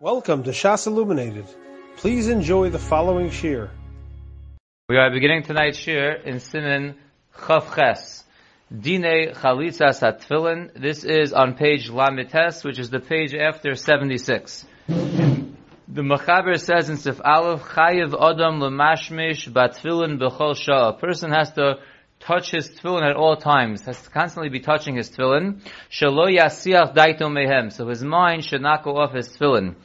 Welcome to Shas Illuminated. Please enjoy the following shir. We are beginning tonight's shir in Siman Chaf Ches. Dine Chalitzas HaTfilin. This is on page Lamites, which is the page after 76. The Machaber says in Sif Aleph, Chayiv Adam Lemashmish Batfilin B'chol Shah. A person has to touch his tefillin at all times, has to constantly be touching his tefillin. Shelo yasiach daito mehem, so his mind should not go off his tefillin.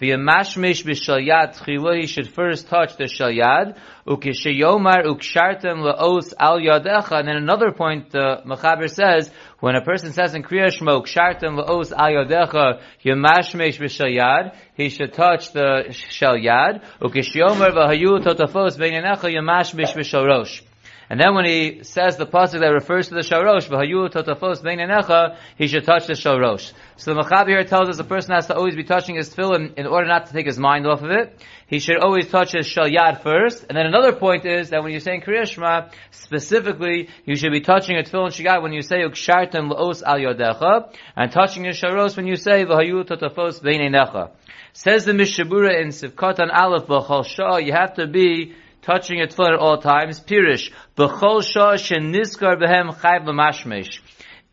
V'yamashmish b'shalyad tchila, he should first touch the shalyad, ukishayomar ukshartem le'os al yadecha, and then another point the Mechaber says, when a person says in Kriya Shema, ukshartem le'os al yadecha, yamashmish b'shalyad, he should touch the shalyad, ukishayomar v'hayu totafos b'yanecha yamashmish b'shorosh. And then when he says the pasuk that refers to the sharosh, v'hayu totafos beinenecha, he should touch the sharosh. So the Machabi here tells us a person has to always be touching his tefillin in order not to take his mind off of it. He should always touch his shalyad first. And then another point is that when you're saying Kriya Shema, specifically, you should be touching a tefillin shigad when you say ukshartem laos al yodecha, and touching your sharosh when you say v'hayu totafos beinenecha. Says the Mishabura in Sivkatan Aleph shah, you have to be touching your tefillin at all times. Pirish, b'chol sheniskar behem chayv l'mashmesh.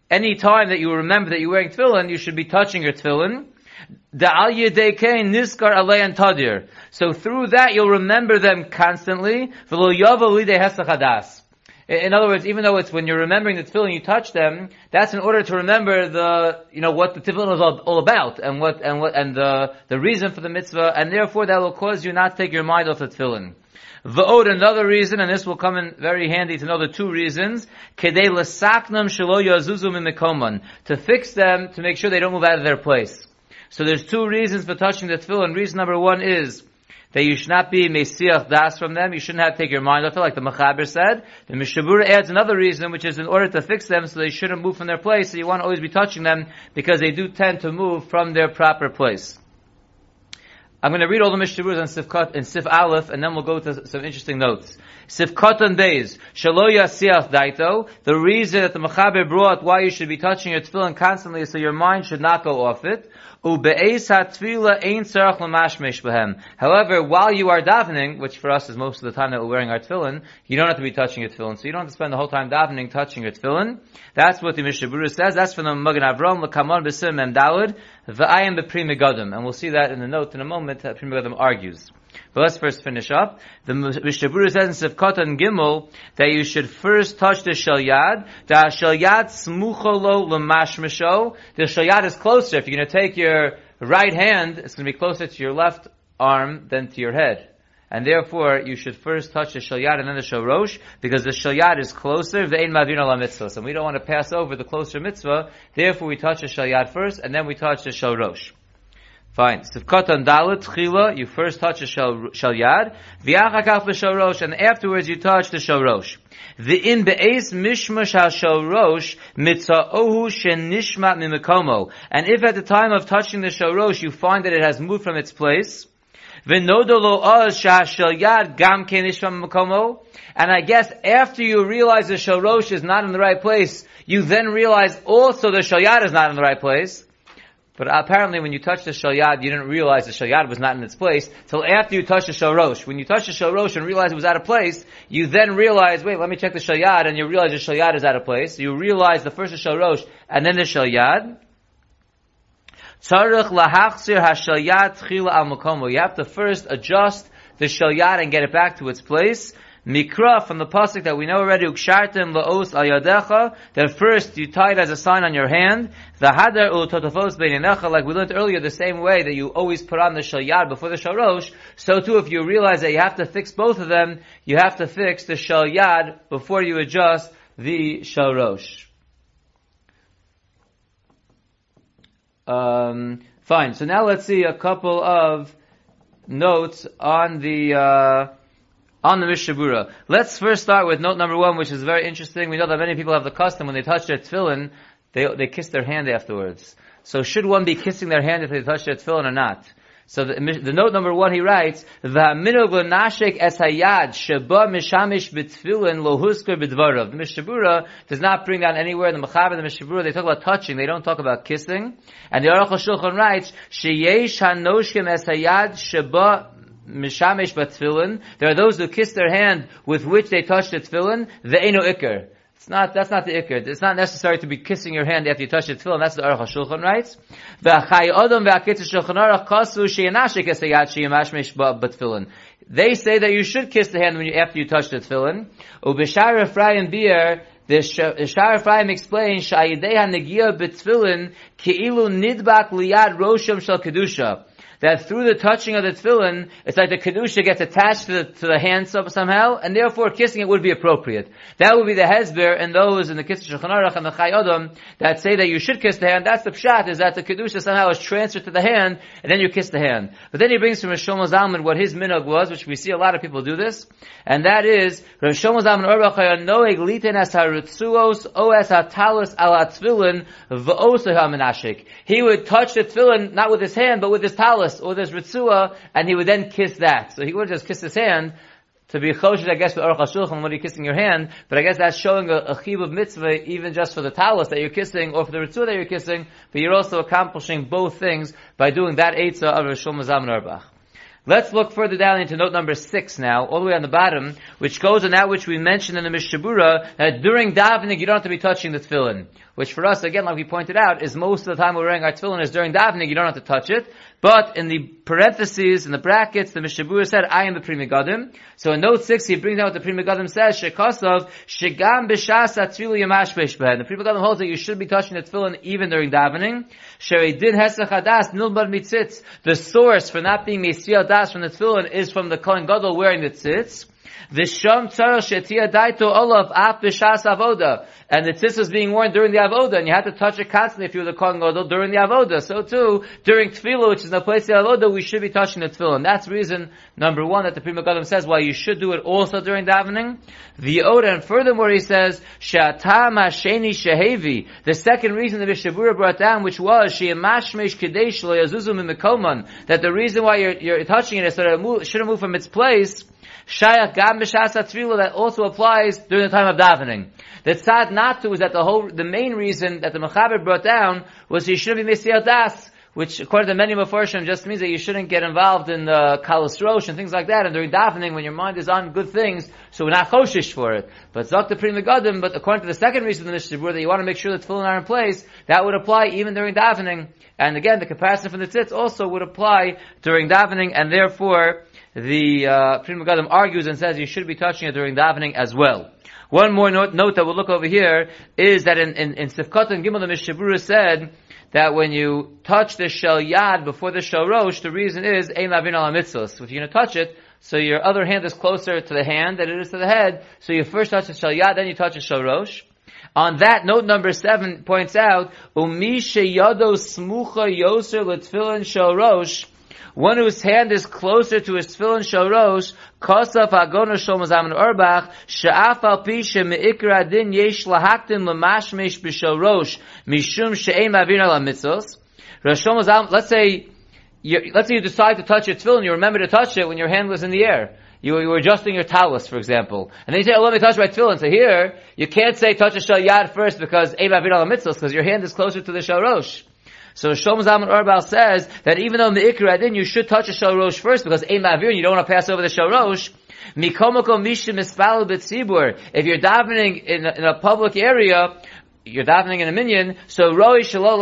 Any time that you remember that you're wearing tefillin, you should be touching your tefillin. Da'al. So through that, you'll remember them constantly. V'lo. In other words, even though it's when you're remembering the tefillin, you touch them, that's in order to remember the, you know, what the tefillin is all, all about, and what, and what, and the, the reason for the mitzvah, and therefore that will cause you not to take your mind off the tefillin. V'od, another reason, and this will come in very handy to know the two reasons, kedei l'saknam shelo yazuzu to fix them, to make sure they don't move out of their place. So there's two reasons for touching the tefillin. Reason number one is, that you should not be mesiach das from them. You shouldn't have to take your mind off it, like the Machaber said. The Mishabura adds another reason, which is in order to fix them so they shouldn't move from their place. So you want to always be touching them because they do tend to move from their proper place. I'm going to read all the Mishaburas on Sifkat and Sif Aleph, and then we'll go to some interesting notes. Sifkat and Beis, Shalo Yasiach Daito, the reason that the Machaber brought why you should be touching your tefillin constantly so your mind should not go off it. However, while you are davening, which for us is most of the time that we're wearing our tefillin, you don't have to be touching your tefillin. So you don't have to spend the whole time davening touching your tefillin. That's what the Mishabura says. That's from the Magen Avram, l'kamon b'sim mem dalud, v'ayim b'pri megadim. And we'll see that in the note in a moment that Pri Megadim argues. But let's first finish up. The Mishabura says in Sivkot and Gimel that you should first touch the shalyad. The shalyad smucholo lemashmisho. The shalyad is closer. If you're going to take your right hand, it's going to be closer to your left arm than to your head. And therefore, you should first touch the shalyad and then the shalosh, because the shalyad is closer, ve'ein mavina la mitzvah. So we don't want to pass over the closer mitzvah, therefore we touch the shalyad first, and then we touch the shalosh. Fine. Sivkot and Dalit, Chila, you first touch the shalyad, v'yachakaf l'shalosh, and afterwards you touch the shalosh. V'in be'ez mishmash ha-shalosh, mitza'ohu shenishmat mimikomo. And if at the time of touching the shalosh you find that it has moved from its place, V'nodolo oz sha'ashalyad gam kenishma makomo. And I guess after you realize the shalosh is not in the right place, you then realize also the shalyad is not in the right place. But apparently when you touch the shalyad, you didn't realize the shalyad was not in its place till after you touch the shalosh. When you touch the shalosh and realize it was out of place, you then realize, wait, let me check the shalyad, and you realize the shalyad is out of place. You realize the first the shalosh and then the shalyad. Tchila al. You have to first adjust the shalyat and get it back to its place. Mikra from the pasuk that we know already, ukshartim laos al yadecha, that first you tie it as a sign on your hand. The hadar ul totafos beinenecha, like we learned earlier, the same way that you always put on the shalyat before the sharosh, so too if you realize that you have to fix both of them, you have to fix the shalyat before you adjust the sharosh. Um, fine. So now let's see a couple of notes on the uh, on the Mishabura. Let's first start with note number one, which is very interesting. We know that many people have the custom when they touch their tefillin, they they kiss their hand afterwards. So should one be kissing their hand if they touch their tefillin or not? So the, the note number one he writes, "V'haminog nashik es hayad sheba mishamish b'tfilin lo husker b'dvarav." The Mishabura does not bring down anywhere the Mechaber the Mishabura they talk about touching, they don't talk about kissing. And the Aruch HaShulchan writes, "Sheyesh hanoshkim es hayad sheba mishamish b'tfilin." There are those who kiss their hand with which they touch the tefillin. The eno ikr. It's not, that's not the ikr. It's not necessary to be kissing your hand after you touch the tefillin. That's the Aruch HaShulchan writes. They say that you should kiss the hand when you, after you touch the tefillin. Ubishar Ephraim Beer, the Shar Ephraim explains, Sha'idei ha-negia b'tefillin ki'ilu nidbak liyad rosham shal kedusha that through the touching of the tefillin, it's like the kedusha gets attached to the, to the hand somehow, and therefore kissing it would be appropriate. That would be the hezber and those in the kiss Shulchan and the Chai that say that you should kiss the hand. That's the pshat, is that the kedusha somehow is transferred to the hand, and then you kiss the hand. But then he brings from Rosh Zalman what his minog was, which we see a lot of people do this, and that is Rosh Zalman Auerbach noeg liten as harutzuos o as hatalos ala tefillin v'osa ha He would touch the tefillin not with his hand, but with his talus or there's ritzua, and he would then kiss that. So he would just kiss his hand, to be choshed, I guess, with Aruch HaShulchan when you're kissing your hand, but I guess that's showing a, a chib of mitzvah even just for the talus that you're kissing, or for the ritzua that you're kissing, but you're also accomplishing both things by doing that eitzah of Rosh Hashanah Arbach. Let's look further down into note number six now, all the way on the bottom, which goes on that which we mentioned in the Mishabura, that during davening you don't have to be touching the tefillin. Which for us, again, like we pointed out, is most of the time we're wearing our tefillin is during davening, you don't have to touch it. But in the parentheses, in the brackets, the Mishabura said, I am the Pri Megadim. So in note six, he brings out what the Pri Megadim says, Shekosov, Shegam B'shas Atfilu Yamash Beshbeh. The Pri Megadim holds that you should be touching the tefillin even during davening. Sherei Din Hesach Hadas, Nilbar Mitzitz. The source for not being Mesiel Das from the tefillin is from the Kohen Gadol wearing the tzitz. And the tzitz was being worn during the avoda, and you had to touch it constantly if you were the kohen gadol during the avoda. So too, during tefillah, which is the place of avoda, we should be touching the tefillah. And that's reason number one that the Pri Megadim says why you should do it also during davening. The oda, and furthermore he says, shatam hasheni shehevi. The second reason that the Mishabura brought down, which was, she'emashmesh kadesh lo yazuzu mimikoman, that the reason why you're, you're touching it is so that it shouldn't move from its place, Shayach Gam B'Shas that also applies during the time of davening. The tzad not to is that the whole, the main reason that the Mechaber brought down was you shouldn't be Mesiel Das, which according to many Mefarshim just means that you shouldn't get involved in the Kalas Rosh and things like that, and during davening when your mind is on good things, so we're not choshish for it. But Zok the Pri Megadim, but according to the second reason in the Mishnah that you want to make sure that tefillin are in place, that would apply even during davening. And again, the comparison from the tzitz also would apply during davening, and therefore, the uh, Pri Megadim argues and says you should be touching it during the davening as well. One more note, note that we'll look over here is that in, in, in Sifkat and Gimel, the Mishabura said that when you touch the shel yad before the shel rosh, the reason is ein lavin al mitzvos. If you're going to touch it, so your other hand is closer to the hand than it is to the head. So you first touch the shel yad, then you touch the shel rosh. On that, note number seven points out, Umi sheyado smucha yoser letfilin shel rosh, one whose hand is closer to his tefillin shorosh, kosaf agona shomazaman orbach, she'af al pi she'me'ikra adin yesh lahaktim lemashmesh b'shorosh, mishum she'ein mavir ala mitzos. Rosh let's say, let's say you decide to touch your tefillin, you remember to touch it when your hand was in the air. You, you were adjusting your talus, for example. And then you say, oh, let me touch my tefillin. So here, you can't say touch a shal yad first because Ein Mavir ala mitzvos, because your hand is closer to the shorosh. So Shom Zalman Orbal says that even though in the Me'ikra Adin, you should touch a Shalosh first because Ein Ma'avir, you don't want to pass over the Shalosh. Mikomoko Mishim Mispal B'tzibur. If you're davening in a, in a public area, you're davening in a minyan, so roi shalo.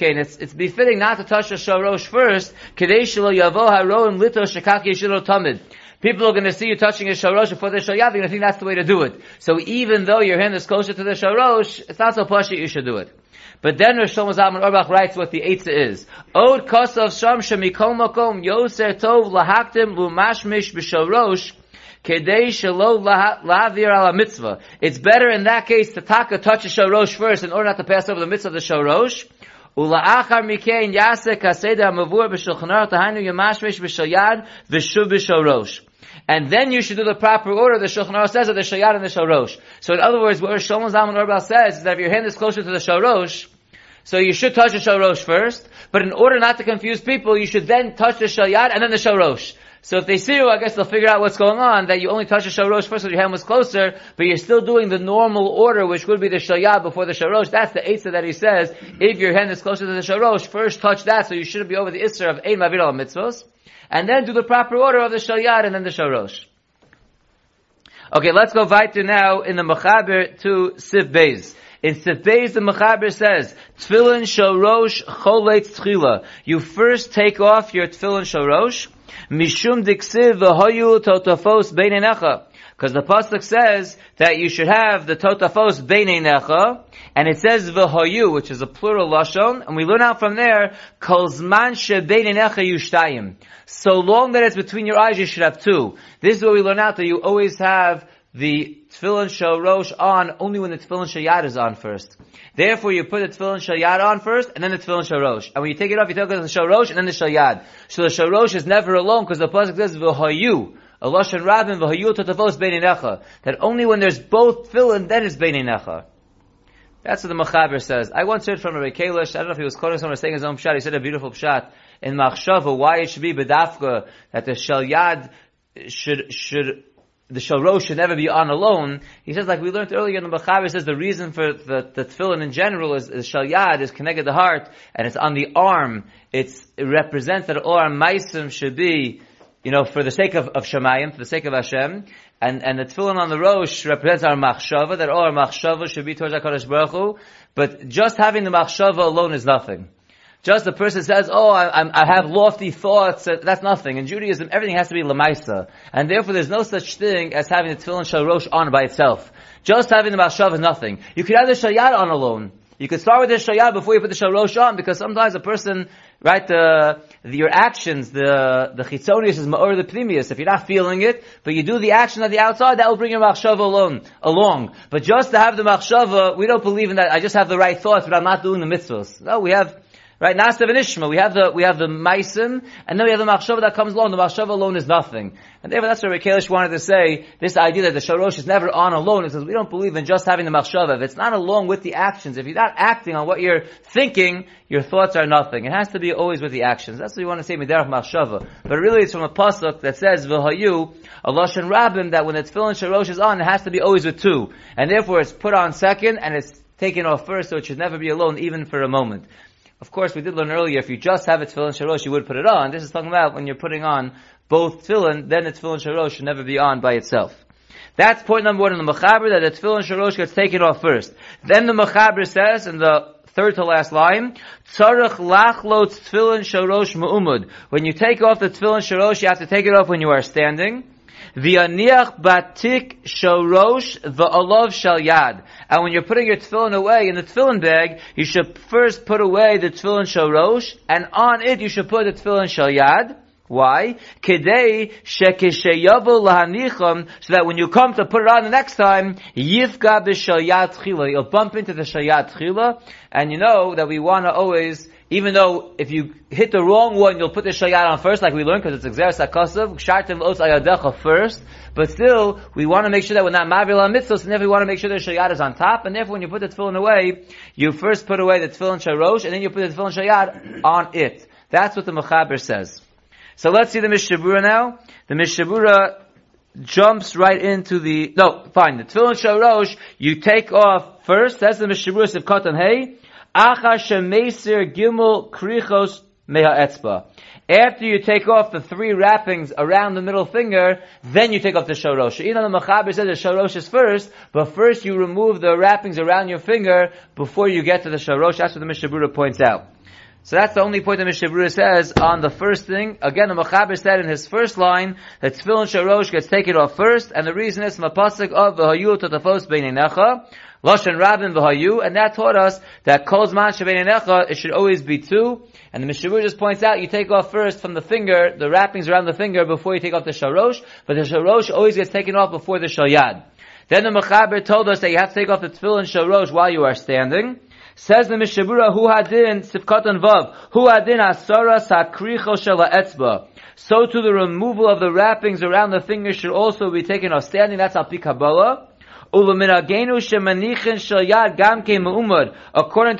It's it's befitting not to touch the shorosh first. Kadei shalo yavo haroim lito shakaki shilo tamid. People are going to see you touching a shorosh before the shoyad. They're going to think that's the way to do it. So even though your hand is closer to the shorosh, it's not so pushy. You should do it. But then Rosh Shlomo Zalman Auerbach writes what the Eitzah is. Od kosav sham shemikol makom yoser tov lahaktim lumashmish b'shorosh kedei shelo lavir ala mitzvah. It's better in that case to taka touch a shorosh first in order not to pass over the mitzvah of the shorosh. Ula'achar mikein yase kaseda mavur b'shulchanar tahanu yamashmish b'shoyad v'shuv b'shorosh. And then you should do the proper order. The Shulchan Aruch says of the Shayat and the Shorosh. So in other words, what Shlomo Zalman Orbal says is that if your hand is closer to the Shorosh, So you should touch the Shalosh first, but in order not to confuse people, you should then touch the Shayat and then the Shalosh. So if they see you, I guess they'll figure out what's going on, that you only touch the Sharosh first when your hand was closer, but you're still doing the normal order, which would be the Shayat before the Sharosh. That's the Eitzah that he says, if your hand is closer to the Sharosh, first touch that, so you shouldn't be over the Isser of Ein Mavir al Mitzvos, and then do the proper order of the Shayah and then the Sharosh. Okay, let's go weiter now in the Mechaber to Siv Beis. In Siv Beis, the Mechaber says, Tfilin Shorosh Cholet Tchila. You first take off your Tfilin Shorosh, Mishum Diksiv V'hoyu Totafos Beinenecha. Because the pasuk says that you should have the totafos beinenecha, and it says v'hoyu, which is a plural lashon, and we learn out from there kolzman shebeinenecha yushtayim. So long that it's between your eyes, you should have two. This is what we learn out that you always have the tefillin shorosh on only when the tefillin shayad is on first. Therefore, you put the tefillin shayad on first, and then the tefillin shorosh. And when you take it off, you take it on the shorosh, and then the shayad. So the shorosh is never alone, because the pasuk says v'hoyu. A rabin. That only when there's both tefillin, then it's beinenecha. That's what the Machaber says. I once heard from Rabbi Kalish, I don't know if he was quoting someone or saying his own pshat, he said a beautiful pshat in Machshava, why it should be bedafka, that the shalyad should, should, the shalrosh should never be on alone. He says, like we learned earlier in the Machaber, says the reason for the, the tefillin in general is, the shalyad is connected to the heart, and it's on the arm. It's, it represents that all our maisim should be, you know, for the sake of, of Shemayim, for the sake of Hashem, and, and the tefillin on the rosh represents our machshava, that all our machshava should be towards HaKadosh Baruch Hu, but just having the machshava alone is nothing. Just the person says, oh, I, I have lofty thoughts, uh, that's nothing. In Judaism, everything has to be lemaisa. And therefore there's no such thing as having the tefillin shalosh on by itself. Just having the machshava is nothing. You could have the shayad on alone. You could start with the shayad before you put the shalosh on, because sometimes a person, right, the, the your actions, the, the chitzonius is ma'or the pnimius. If you're not feeling it, but you do the action at the outside, that will bring your machshava alone, along. But just to have the machshava, we don't believe in that, I just have the right thoughts, but I'm not doing the mitzvahs. No, we have, Right, Nastav and we have the, we have the Maisim, and then we have the Machshava that comes along, the Machshava alone is nothing. And therefore that's what Rekelish wanted to say, this idea that the Sharosh is never on alone, it says we don't believe in just having the Machshava. If it's not along with the actions, if you're not acting on what you're thinking, your thoughts are nothing. It has to be always with the actions. That's what you want to say, Miderach Machshava. But really it's from a Pasuk that says, V'hayu, a Lashon Rabbim, that when the Tefillin Sharosh is on, it has to be always with two. And therefore it's put on second, and it's taken off first, so it should never be alone, even for a moment. Of course, we did learn earlier, if you just have a tefillin sharosh, you would put it on. This is talking about when you're putting on both tefillin, then the tefillin sharosh should never be on by itself. That's point number one in the Mechaber, that the tefillin sharosh gets taken off first. Then the Mechaber says, in the third to last line, Tzarech lachlot tefillin sharosh mu'umud. When you take off the tefillin sharosh, you have to take it off when you are standing. V'aniach batik shorosh v'alav shal yad. And when you're putting your tefillin away in the tefillin bag, you should first put away the tefillin shorosh, and on it you should put the tefillin shal yad. Why? Kedei shekesheyavu lahanicham, so that when you come to put it on the next time, yifga b'shayat chila. You'll bump into the shayat chila, and you know that we want to always even though if you hit the wrong one, you'll put the shayat on first, like we learned, because it's exeris akasav, shartim os ayadecha first, but still, we want to make sure that we're not mavil on mitzvahs, and therefore we want to make sure the shayat is on top, and therefore when you put the tefillin away, you first put away the tefillin sharosh, and then you put the tefillin shayat on it. That's what the Mechaber says. So let's see the Mishabura now. The Mishabura jumps right into the, no, fine, the tefillin sharosh, you take off first, that's the Mishabura of Katan Hay, Acha shemesir gimel krichos meha. After you take off the three wrappings around the middle finger, then you take off the shorosh. Even the Machaber says the shorosh is first, but first you remove the wrappings around your finger before you get to the shorosh. That's what the Mishabura points out. So that's the only point the Mishabura says on the first thing. Again, the Machaber said in his first line that Tefillin Sharosh gets taken off first, and the reason is from a pasuk of V'hayu Totafos Beinenecha, Lashon Rabin v'hayu, and that taught us that kol zman it should always be two. And the Mishabur just points out, you take off first from the finger, the wrappings around the finger before you take off the sharosh, but the sharosh always gets taken off before the shalyad. Then the Mechaber told us that you have to take off the tefillin sharosh while you are standing. Says the Mishabura, Hu hadin sifkatan vav, Hu hadin asara sakricho shela etzba. So to the removal of the wrappings around the finger should also be taken off standing. That's al Kabbalah. According to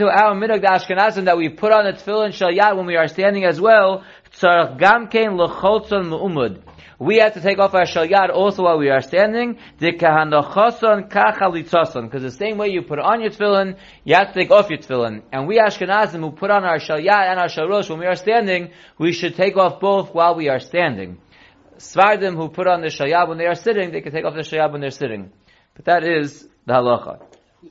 our minhag the Ashkenazim that we put on the tefillin yad when we are standing as well. We have to take off our shalyad also while we are standing. Because the same way you put on your tefillin, you have to take off your tefillin. And we Ashkenazim who put on our shalyad and our shalrosh when we are standing, we should take off both while we are standing. Svardim who put on the shalyad when they are sitting, they can take off the shalyad when they're sitting. But that is the halacha.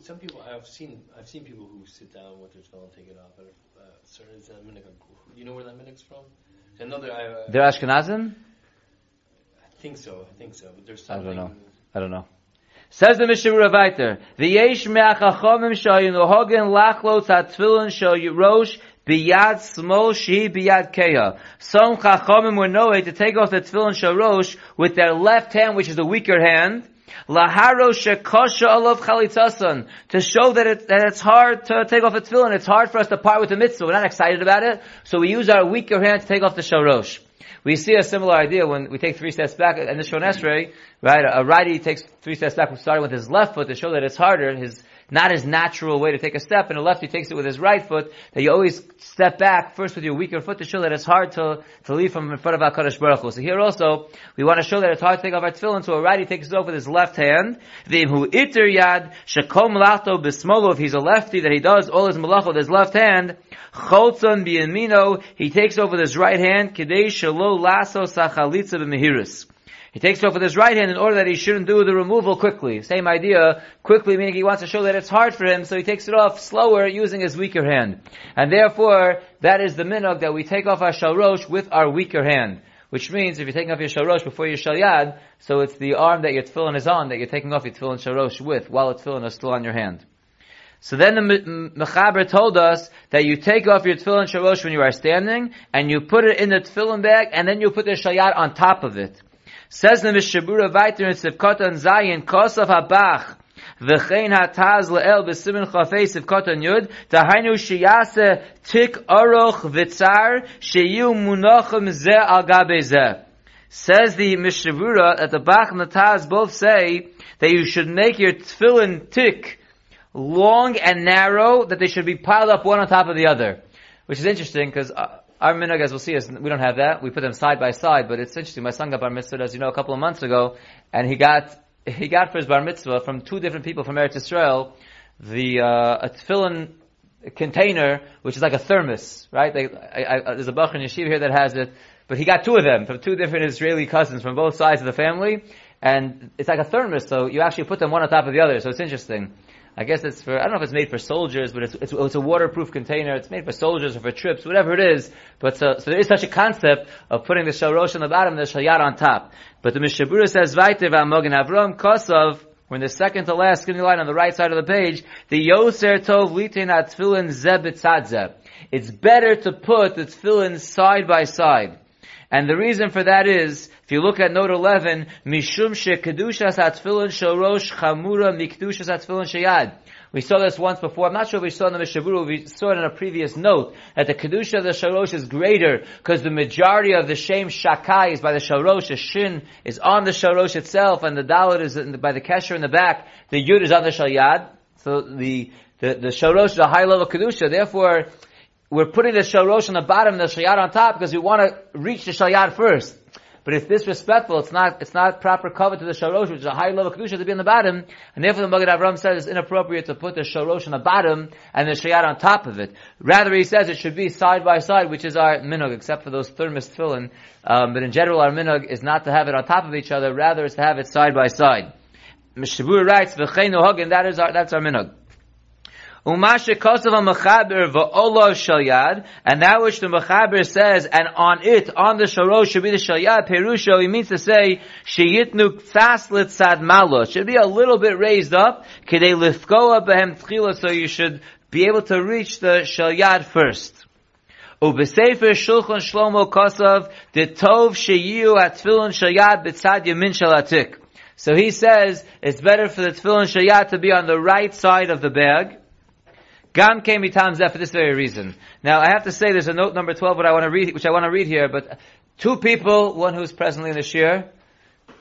Some people I've seen I've seen people who sit down with their tefillin and take it off. But uh, certain is that minhag. You know where that minhag's from? Another I, uh, They're Ashkenazim? I think so. I think so. But there's I don't know. I don't know. Says the Mishnah Weiter, the yesh me'achachomim shayin hogen lachlos hatfilin shal yirosh biyad smol shehi biyad keha. Some chachomim were knowing to take off the tefillin sharosh with their left hand, which is the weaker hand, laharo shekosha alav chalitzasan, to show that, it, that it's hard to take off the tefillin, it's hard for us to part with the mitzvah, we're not excited about it, so we use our weaker hand to take off the sharosh. We see a similar idea when we take three steps back in the Shemoneh Esrei, right? A righty takes three steps back, starting with his left foot to show that it's harder, his, not his natural way to take a step, and a lefty takes it with his right foot, that you always step back first with your weaker foot to show that it's hard to, to leave from in front of HaKadosh Baruch Hu. So here also, we want to show that it's hard to take off our tefillin, so a righty takes it off with his left hand. V'imhu iter yad, shekom malachto b'smolo, if he's a lefty, that he does all his malach with his left hand, chotzon b'yamino, he takes off with his right hand, kedei shalo lasso sachalitza b'mehiris. He takes off with his right hand in order that he shouldn't do the removal quickly. Same idea, quickly meaning he wants to show that it's hard for him, so he takes it off slower using his weaker hand. And therefore, that is the minog that we take off our shalrosh with our weaker hand. Which means if you're taking off your shalrosh before your shalyad, so it's the arm that your tefillin is on that you're taking off your tefillin shalrosh with while the tefillin is still on your hand. So then the Mechaber told us that you take off your tefillin shalosh when you are standing, and you put it in the tefillin bag, and then you put the shayat on top of it. Says the Mishabura weiter in Sivkotan Zayin, Kosav Habach, V'chein hataz le'el b'simin chafei Sivkotan Yud, Tahainu shiyase tik aroch v'tzar, sheyu munochem ze al gabe ze. Says the Mishavura that the Bach and the Taz both say that you should make your tefillin tick, long and narrow, that they should be piled up one on top of the other. Which is interesting, because uh, our minhag, as we'll see, is we don't have that. We put them side by side, but it's interesting. My son got bar mitzvah, as you know, a couple of months ago, and he got, he got for his bar mitzvah from two different people from Eretz Israel, the, uh, a tefillin container, which is like a thermos, right? They, I, I, there's a Bach in Yeshiva here that has it, but he got two of them from two different Israeli cousins from both sides of the family, and it's like a thermos, so you actually put them one on top of the other, so it's interesting. I guess it's for, I don't know if it's made for soldiers, but it's, it's, it's, a waterproof container. It's made for soldiers or for trips, whatever it is. But so, so there is such a concept of putting the shalrosh on the bottom and the shayat on top. But the Mishabura says, Vaiter v'amogen Avram kosov, we're in the second to last skinny line on the right side of the page, the Yoser Tov Litin Atfilin Zeb It's better to put the tefillin side by side. And the reason for that is, if you look at note 11, Mishum shekedushas atfilin shorosh chamura mikdushas atfilin sheyad. We saw this once before. I'm not sure if we saw it in the Mishaburu. We saw it in a previous note that the kedusha of the sharosh is greater because the majority of the shem shakai is by the sharosh. The shin is on the sharosh itself, and the dalit is the, by the kesher in the back. The yud is on the shayad. So the the, the sharosh is a high level kedusha. Therefore, we're putting the shalrosh on the bottom and the shayad on top because we want to reach the shayad first. But it's disrespectful. It's not. It's not proper cover to the shalosh, which is a high level kedusha to be on the bottom. And therefore, the Magen Avram says it's inappropriate to put the shalosh on the bottom and the shayat on top of it. Rather, he says it should be side by side, which is our minog, except for those thermos tefillin. Um, but in general, our minog is not to have it on top of each other. Rather, it's to have it side by side. Mishabur writes. That is our. That's our minog. Umashe kosav mechaber va'olav shalyad, and that which the mechaber says, and on it, on the sharosh should be the shalyad, perusho, he means to say, sheyitnu ktsas litzad malo, should be a little bit raised up, kedei lifkoa behem tchila, so you should be able to reach the shalyad first. Ubesefer shulchan shlomo kosav, the tov sheyu atfilin shalyad b'tzad yamin shalatik. So he says, it's better for the tefillin shayat to be on the right side of the bag, Gam came mitam zeh for this very reason. Now I have to say there's a note number 12 what I want to read, which I want to read here, but two people, one who's presently in the shir,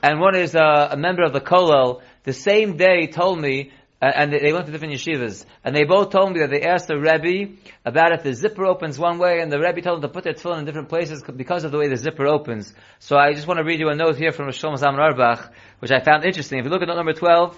and one is a, a member of the kollel, the same day told me and they, went to different yeshivas, and they both told me that they asked the Rebbe about if the zipper opens one way, and the Rebbe told them to put their tefillin in different places because of the way the zipper opens. So I just want to read you a note here from Shlomo Zalman Auerbach, which I found interesting. If you look at note number 12,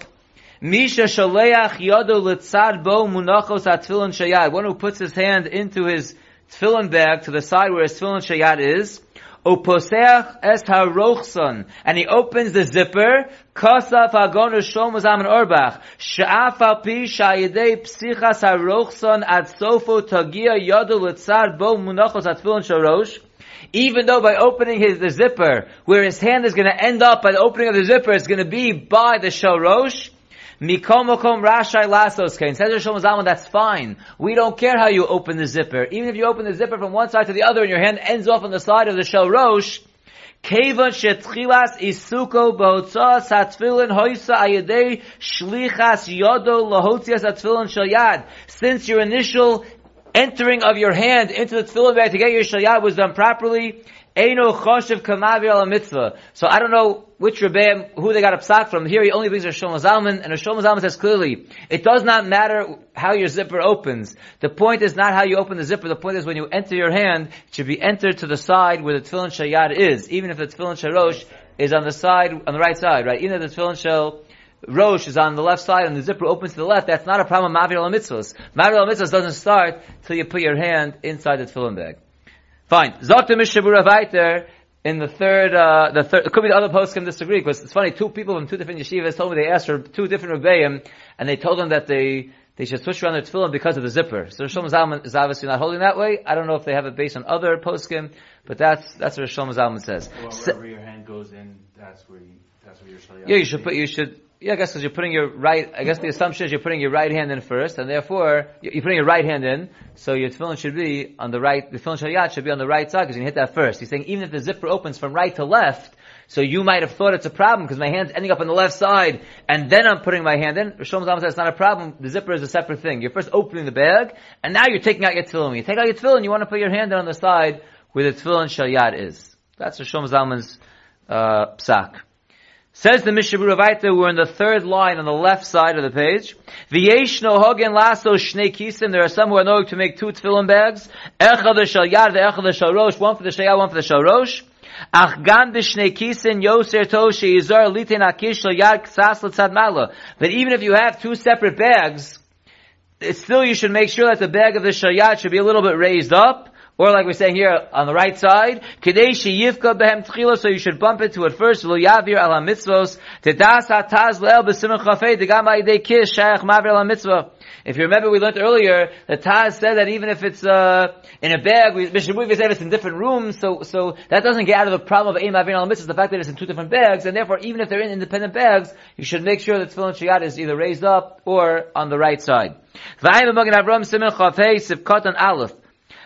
Misha shaleach yodo litzad bo munachos atfilin shayad. One who puts his hand into his tefillin bag to the side where his tefillin shayad is. Uposeach es harochson. And he opens the zipper. Kosaf agon Shom Zaman Auerbach. Sha'af al pi sha'yedei psichas harochson ad tagia yodo litzad bo munachos atfilin sharosh. Even though by opening his the zipper, where his hand is going to end up by the opening of the zipper, is going to be by the shorosh, Mikomokom rashai lasos kain. Says Rosh Zalman, that's fine. We don't care how you open the zipper. Even if you open the zipper from one side to the other and your hand ends off on the side of the shel rosh, Kevan shetchilas isuko hoisa ayadei shlichas yodo lahotzias atfilin shel yad. Since your initial entering of your hand into the tefillin bag to get your shel yad was done properly, Eino choshev kamavir al mitzvah. So I don't know which Rebbeim, who they got a psak from. Here he only brings Rosh Zalman, and Rosh Zalman says clearly, it does not matter how your zipper opens. The point is not how you open the zipper, the point is when you enter your hand, it should be entered to the side where the tefillin shayad is, even if the tefillin sharosh is on the side, on the right side, right? Even if the tefillin shel Rosh is on the left side and the zipper opens to the left, that's not a problem of Mavir al Mitzvahs. Mavir al Mitzvahs doesn't start till you put your hand inside the tefillin bag. Fine. Zokta Mishabura Vaiter in the third, uh, the third, it could be the other posts can disagree because it's funny, two people from two different yeshivas told me they asked for two different Rebbeim and they told them that they, they should switch around their tefillin because of the zipper. So Rosh Zalman is obviously not holding that way. I don't know if they have it based on other poskim, but that's, that's what Rosh Zalman says. Well, wherever your hand goes in, that's where you, that's where your Yeah, you should put, you should, yeah, I guess because you're putting your right, I guess the assumption is you're putting your right hand in first, and therefore, you're putting your right hand in, so your tefillin should be on the right, the tefillin shayat should be on the right side, because you hit that first. He's saying even if the zipper opens from right to left, so you might have thought it's a problem, because my hand's ending up on the left side, and then I'm putting my hand in. Rishon Zalman says it's not a problem, the zipper is a separate thing. You're first opening the bag, and now you're taking out your tefillin. You take out your tefillin, you want to put your hand on the side where the tefillin shayat is. That's Rishon Zalman's, uh, psak. Says the Mishabura Vaita, we're in the third line on the left side of the page. V'yesh no hogen laso shnei kisim. There are some who are knowing to make two tefillin bags. Echad the shal yad, echad the shal rosh. One for the shal one for the shal rosh. Ach gan de shnei kisim yoser to sheyizar litin akish shal yad ksas l'tzad mala. But even if you have two separate bags, still you should make sure that the bag of the shayat should be a little bit raised up. Or like we're saying here on the right side, Kadeshi Yivka Behem Tchila, so you should bump into it first, Lo Yavir Ala Mitzvos, Tedas HaTaz Le'el B'Simon Chafei, Degam Ha'idei Kish, Shayach Mavir Ala Mitzvah. If you remember, we learned earlier, the Taz said that even if it's, uh, in a bag, we, Mishabui said it's in different rooms, so, so that doesn't get out of the problem of Ein Mavir Ala Mitzvah, the fact that it's in two different bags, and therefore even if they're in independent bags, you should make sure that Tefillin Shiyat is either raised up or on the right side. V'ayim Avram Simon Chafei, Sivkot Aleph.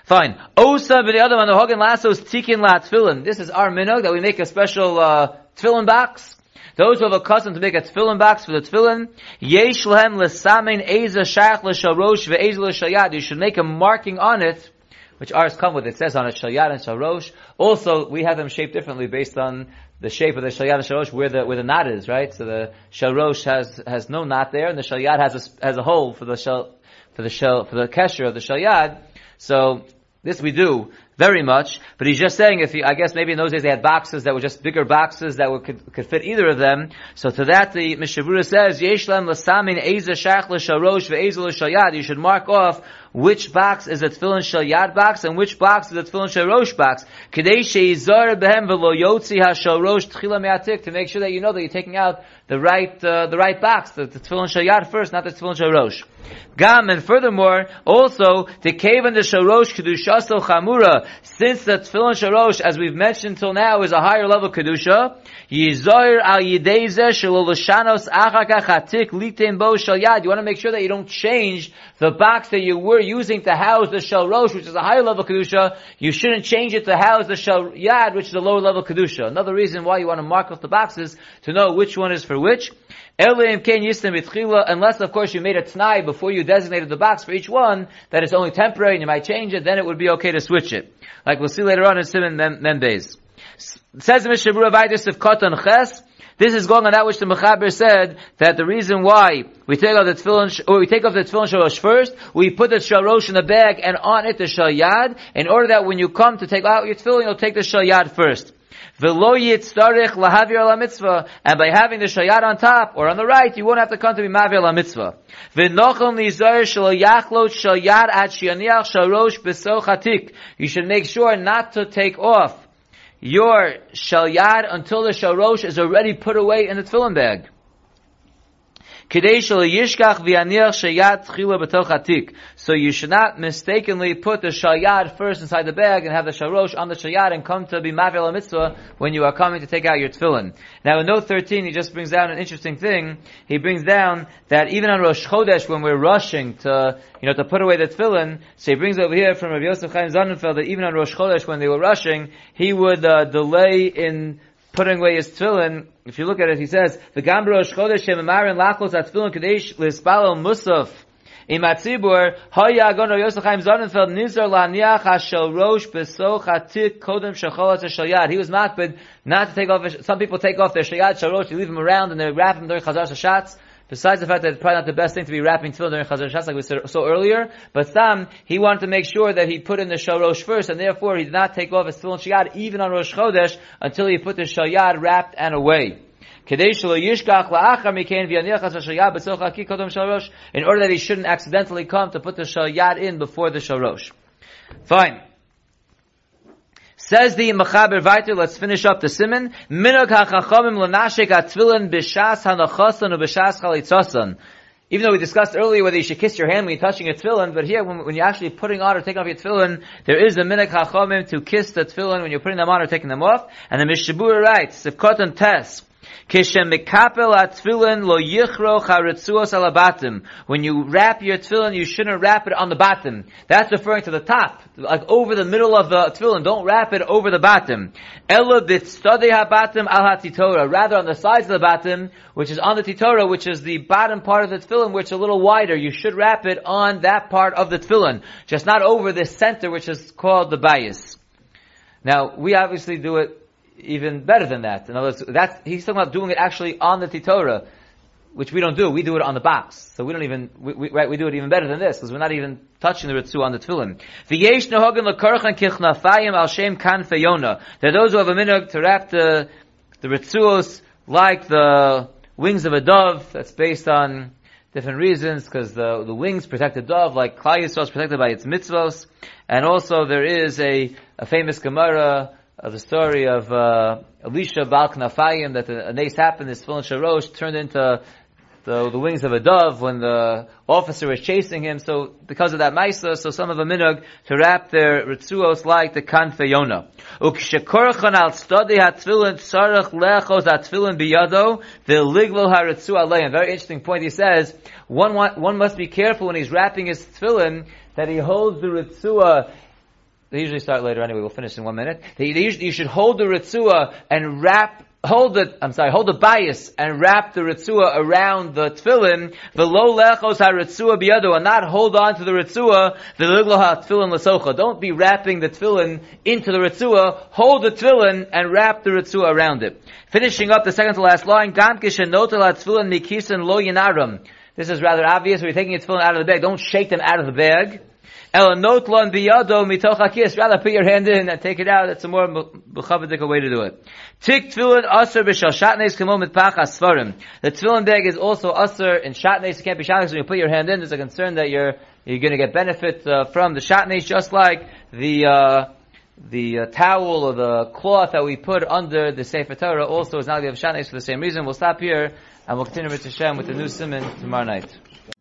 Fine. Osa other one, the Hogan Lasso's Tikin La Tfilin. This is our minog that we make a special uh, tefillin box. Those who have a custom to make a tefillin box for the tefillin, Yesh Lehem Lesamein Eza Shach Lesharosh Ve'ez Leshayad. You should make a marking on it, which ours come with. It says on it Shayad and Sharosh. Also, we have them shaped differently based on the shape of the Shayad and Sharosh, where the where the knot is, right? So the Sharosh has has no knot there, and the Shayad has a has a hole for the shell for the shell for the kesher of the Shayad. So this we do very much, but he's just saying if you, I guess maybe in those days they had boxes that were just bigger boxes that would, could, could fit either of them. So to that the Mishavura says, Yeshlam lasamin eza shach l'sharosh ve'eza l'shayad. You should mark off which box is a tefillin shalyad box and which box is a tefillin sharosh box. Kadei sheizar behem v'lo yotzi ha-sharosh tchila me'atik to make sure that you know that you're taking out the right, uh, the right box, the, the tefillin shalyad first, not the tefillin sharosh. Gam, and furthermore, also, the cave and the sharosh kedushaso chamura, since the tefillin sharosh, as we've mentioned till now, is a higher level kedusha, yizoir al yideze shelo l'shanos litin bo shalyad. You want to make sure that you don't change the box that you were using to house the shel rosh, which is a higher level kedusha. You shouldn't change it to house the shel yad, which is a lower level kedusha. Another reason why you want to mark off the boxes to know which one is for which. Unless, of course, you made a t'nai before you designated the box for each one, that it's only temporary and you might change it, then it would be okay to switch it. Like we'll see later on in Simon Membeis. Says Mishabura Vaidis of Ches, This is going on that which the Mechaber said that the reason why we take off the tefillin, or we take off the tefillin shalosh first, we put the shalosh in the bag and on it the shalyad, in order that when you come to take out your tefillin, you'll take the shalyad first. V'lo yitzarech lahavir la mitzvah, and by having the shayat on top or on the right, you won't have to come to be mavir la mitzvah. V'nochel nizar shelo yachlot shayat at shianiach sharosh besochatik. You should make sure not to take off your shalyad until the sharosh is already put away in the tefillin bag. So you should not mistakenly put the shayad first inside the bag and have the sharosh on the shayad and come to be mavil mitzvah when you are coming to take out your tefillin. Now in note 13 he just brings down an interesting thing. He brings down that even on Rosh Chodesh when we're rushing to, you know, to put away the tefillin, so he brings over here from Rav Yosef Chaim Sonnenfeld that even on Rosh Chodesh when they were rushing, he would uh, delay in putting away his tefillin, if you look at it, he says, the Gambro Shchodesh Shemamarin Lachos Atfillin Kadesh Lispalo Musaf in Matzibur, Hoya Agon Yosef Chaim Sonnenfeld Nizar Laniach Hashel Rosh Besoch Hatik Kodem Shecholat Shayad. He was makbid not to take off, some people take off their Shayad Sharosh, you leave them around and they wrap them during Chazar Shashatz. Besides the fact that it's probably not the best thing to be wrapping tefillin during Chazar Shas, like we saw earlier, but Sam, he wanted to make sure that he put in the Shalosh first, and therefore he did not take off his tefillin shayad even on Rosh Chodesh until he put the shayad wrapped and away. In order that he shouldn't accidentally come to put the shayad in before the shalosh. Fine. Says the Mechaber Viter, let's finish up the simon. Minog ha'chachamim l'nashik atfilin b'shas hanachasan u b'shas chalitzasan. Even though we discussed earlier whether you should kiss your hand when you're touching your tefillin, but here when, when, you're actually putting on or taking off your tefillin, there is a minhag hachamim to kiss the tefillin when you're putting them on or taking them off. And the Mishabura writes, if cotton test, when you wrap your tefillin, you shouldn't wrap it on the bottom. That's referring to the top, like over the middle of the tefillin. Don't wrap it over the bottom. Rather on the sides of the bottom, which is on the titora, which is the bottom part of the tefillin, which is a little wider. You should wrap it on that part of the tefillin, just not over the center, which is called the bias. Now, we obviously do it even better than that. In other words, that's, he's talking about doing it actually on the Titora, which we don't do. We do it on the box. So we don't even, we, we, right, we do it even better than this, because we're not even touching the Ritzu on the Tefillin. Al shem. There are those who have a minhag to wrap the, the Ritzuos like the wings of a dove, that's based on different reasons, because the, the wings protect the dove, like Klal Yisrael is protected by its mitzvos. And also there is a, a famous Gemara, of the story of uh, Elisha Bal Knafayim that a, a nace happened. This tefillin sharosh turned into the, the wings of a dove when the officer was chasing him. So because of that ma'isa, so some of the minhag to wrap their ritzuos like the kanfeyona. Ukshekorchan al. Very interesting point. He says one one must be careful when he's wrapping his tefillin that he holds the ritzua they usually start later anyway. We'll finish in one minute. They, they usually, you should hold the ritzua and wrap hold the, I'm sorry, hold the bias and wrap the ritzua around the tefillin, the lo lechos ha-ritzua biyado, and not hold on to the ritzua, the liglo ha-tefillin lasocha. Don't be wrapping the tefillin into the ritzua, hold the tefillin and wrap the ritzua around it. Finishing up the second to last line, gam kishenotel ha-tefillin mikisan lo yinaram. This is rather obvious. You're taking your tefillin out of the bag, don't shake them out of the bag. Mitoch. Rather put your hand in and take it out. That's a more b'chavadik way to do it. Tik tefillin aser b'shal shatnes kamom mit pachas svarim. The tefillin bag is also aser in shatnes. You can't be shatnes when you put your hand in. There's a concern that you're you're going to get benefit uh, from the shatnes, just like the. Uh, the uh, towel or the cloth that we put under the Sefer Torah also is not have shatnes for the same reason. We'll stop here and we'll continue with Hashem with the new simon tomorrow night.